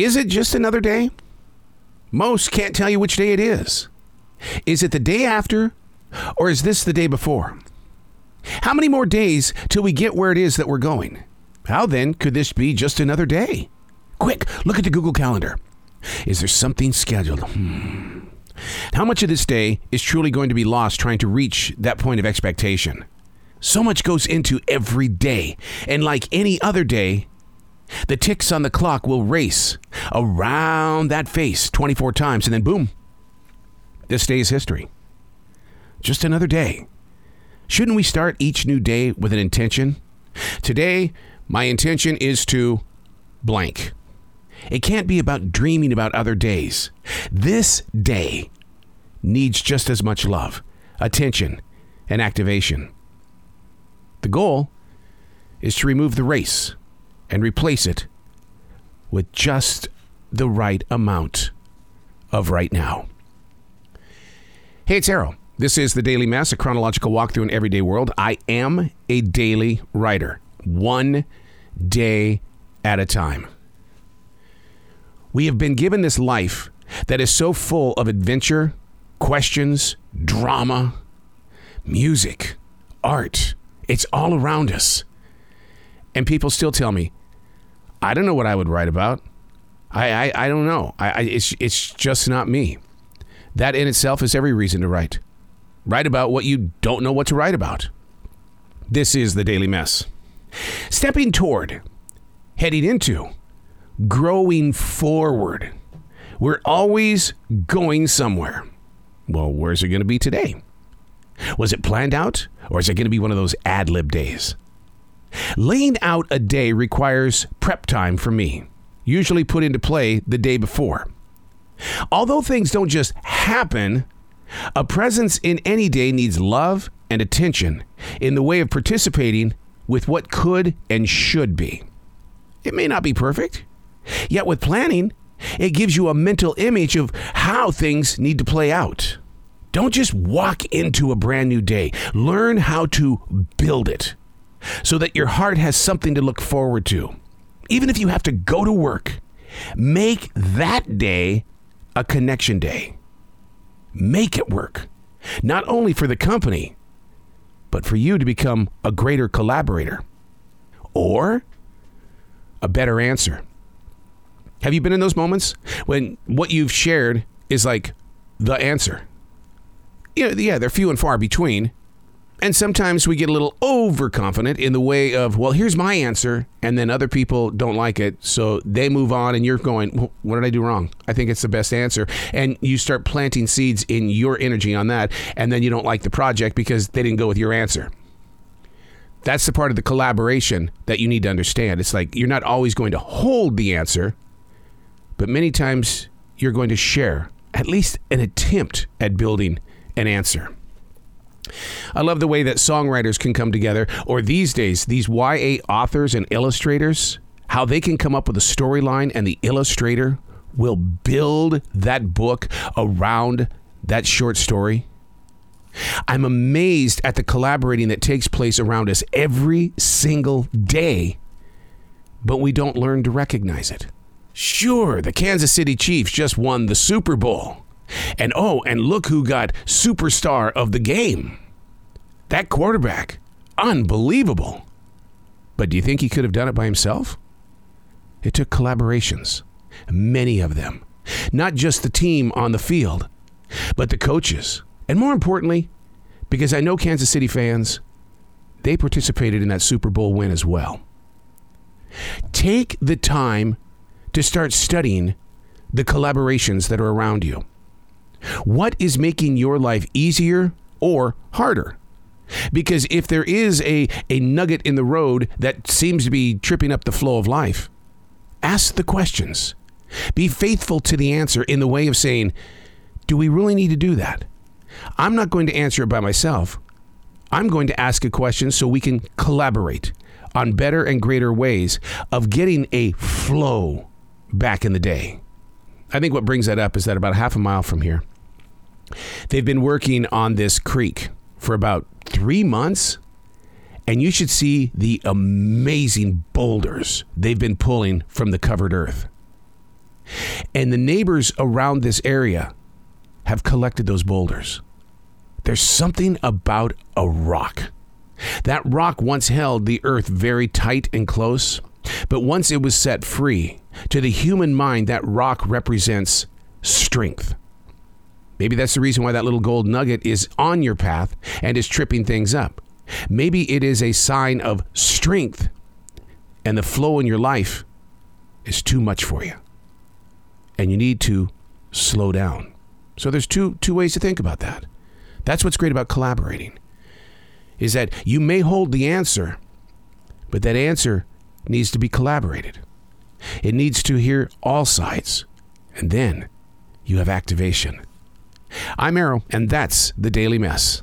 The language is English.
Is it just another day? Most can't tell you which day it is. Is it the day after, or is this the day before? How many more days till we get where it is that we're going? How then could this be just another day? Quick, look at the Google Calendar. Is there something scheduled? Hmm. How much of this day is truly going to be lost trying to reach that point of expectation? So much goes into every day, and like any other day, the ticks on the clock will race around that face 24 times, and then boom, this day is history. Just another day. Shouldn't we start each new day with an intention? Today, my intention is to blank. It can't be about dreaming about other days. This day needs just as much love, attention, and activation. The goal is to remove the race and replace it with just the right amount of right now. Hey, it's Arroe. This is the Daily Mess, a chronological walkthrough in everyday world. I am a daily writer, one day at a time. We have been given this life that is so full of adventure, questions, drama, music, art. It's all around us. And people still tell me, I don't know what I would write about. I, I, I don't know. I, I, it's, it's just not me. That in itself is every reason to write. Write about what you don't know what to write about. This is the Daily Mess. Stepping toward, heading into, growing forward. We're always going somewhere. Well, where's it going to be today? Was it planned out, or is it going to be one of those ad lib days? Laying out a day requires prep time for me, usually put into play the day before. Although things don't just happen, a presence in any day needs love and attention in the way of participating with what could and should be. It may not be perfect, yet with planning, it gives you a mental image of how things need to play out. Don't just walk into a brand new day. Learn how to build it so that your heart has something to look forward to. Even if you have to go to work, make that day a connection day. Make it work, not only for the company, but for you to become a greater collaborator or a better answer. Have you been in those moments when what you've shared is like the answer? You know, yeah, they're few and far between, and sometimes we get a little overconfident in the way of, well, here's my answer. And then other people don't like it. So they move on, and you're going, well, what did I do wrong? I think it's the best answer. And you start planting seeds in your energy on that. And then you don't like the project because they didn't go with your answer. That's the part of the collaboration that you need to understand. It's like you're not always going to hold the answer, but many times you're going to share at least an attempt at building an answer. I love the way that songwriters can come together, or these days, these YA authors and illustrators, how they can come up with a storyline and the illustrator will build that book around that short story. I'm amazed at the collaborating that takes place around us every single day, but we don't learn to recognize it. Sure, the Kansas City Chiefs just won the Super Bowl. And oh, and look who got superstar of the game. That quarterback. Unbelievable. But do you think he could have done it by himself? It took collaborations, many of them. Not just the team on the field, but the coaches. And more importantly, because I know Kansas City fans, they participated in that Super Bowl win as well. Take the time to start studying the collaborations that are around you. What is making your life easier or harder? Because if there is a, a nugget in the road that seems to be tripping up the flow of life, ask the questions. Be faithful to the answer in the way of saying, Do we really need to do that? I'm not going to answer it by myself. I'm going to ask a question so we can collaborate on better and greater ways of getting a flow back in the day. I think what brings that up is that about half a mile from here, they've been working on this creek for about three months, and you should see the amazing boulders they've been pulling from the covered earth. And the neighbors around this area have collected those boulders. There's something about a rock. That rock once held the earth very tight and close, but once it was set free, to the human mind, that rock represents strength. Maybe that's the reason why that little gold nugget is on your path and is tripping things up. Maybe it is a sign of strength and the flow in your life is too much for you. And you need to slow down. So there's two two ways to think about that. That's what's great about collaborating. Is that you may hold the answer, but that answer needs to be collaborated. It needs to hear all sides. And then you have activation. I'm Arroe, and that's the Daily Mess.